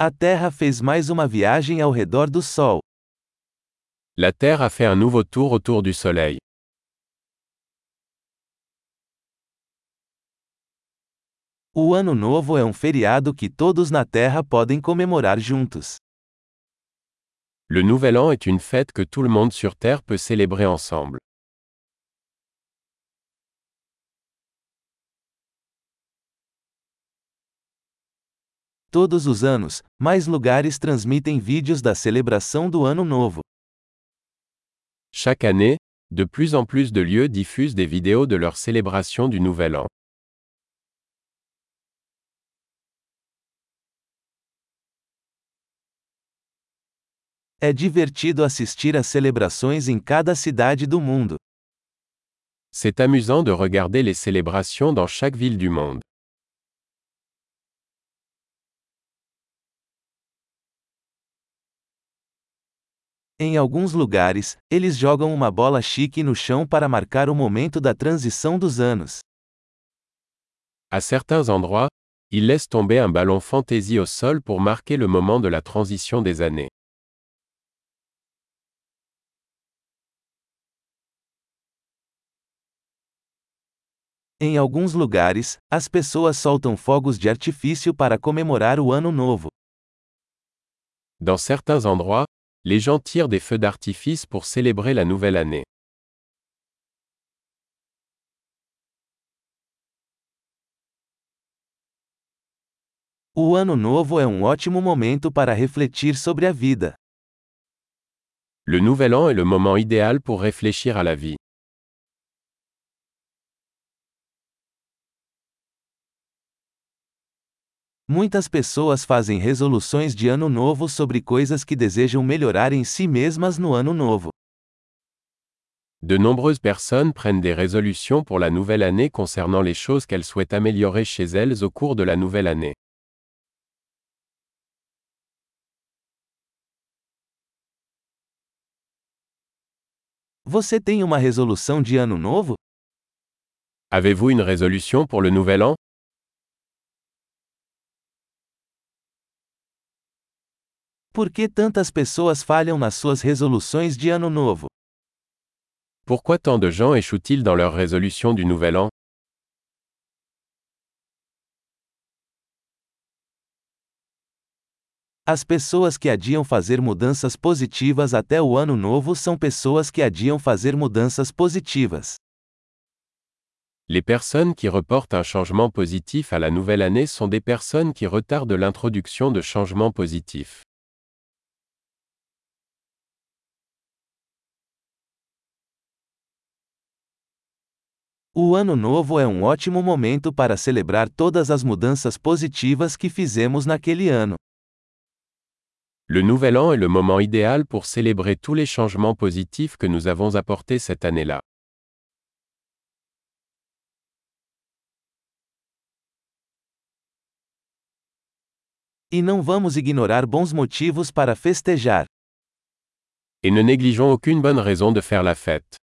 A Terra fez mais uma viagem ao redor do Sol. La Terre a fait un nouveau tour autour du Soleil. O Ano Novo é um feriado que todos na Terra podem comemorar juntos. Le Nouvel An est une fête que tout le monde sur Terre peut célébrer ensemble. Todos os anos, mais lugares transmitem vídeos da celebração do Ano Novo. Chaque année, de plus en plus de lieux diffusent des vidéos de leur célébration du Nouvel An. É divertido assistir às celebrações em cada cidade do mundo. C'est amusant de regarder les célébrations dans chaque ville du monde. Em alguns lugares, eles jogam uma bola chique no chão para marcar o momento da transição dos anos. À certains endroits, ils laissent tomber un ballon fantaisie au sol pour marquer le moment de la transition des années. Em alguns lugares, as pessoas soltam fogos de artifício para comemorar o Ano Novo. Dans certains endroits, les gens tirent des feux d'artifice pour célébrer la nouvelle année. O Ano Novo é um ótimo momento para refletir sobre a vida. Le Nouvel An est le moment idéal pour réfléchir à la vie. Muitas pessoas fazem resoluções de ano novo sobre coisas que desejam melhorar em si mesmas no ano novo. De nombreuses personnes prennent des résolutions pour la nouvelle année concernant les choses qu'elles souhaitent améliorer chez elles au cours de la nouvelle année. Você tem uma resolução de ano novo? Avez-vous une résolution pour le nouvel an Por que tantas pessoas falham nas suas resoluções de ano novo? Pourquoi tant de gens échouent-ils dans leurs résolutions du nouvel an As pessoas que adiam fazer mudanças positivas até o ano novo são pessoas que adiam fazer mudanças positivas. Les personnes qui reportent un changement positif à la nouvelle année sont des personnes qui retardent l'introduction de changements positifs. O ano novo é um ótimo momento para celebrar todas as mudanças positivas que fizemos naquele ano. Le Nouvel An est le moment idéal pour célébrer tous les changements positifs que nous avons apportés cette année-là. E não vamos ignorar bons motivos para festejar. Et ne négligeons aucune bonne raison de faire la fête.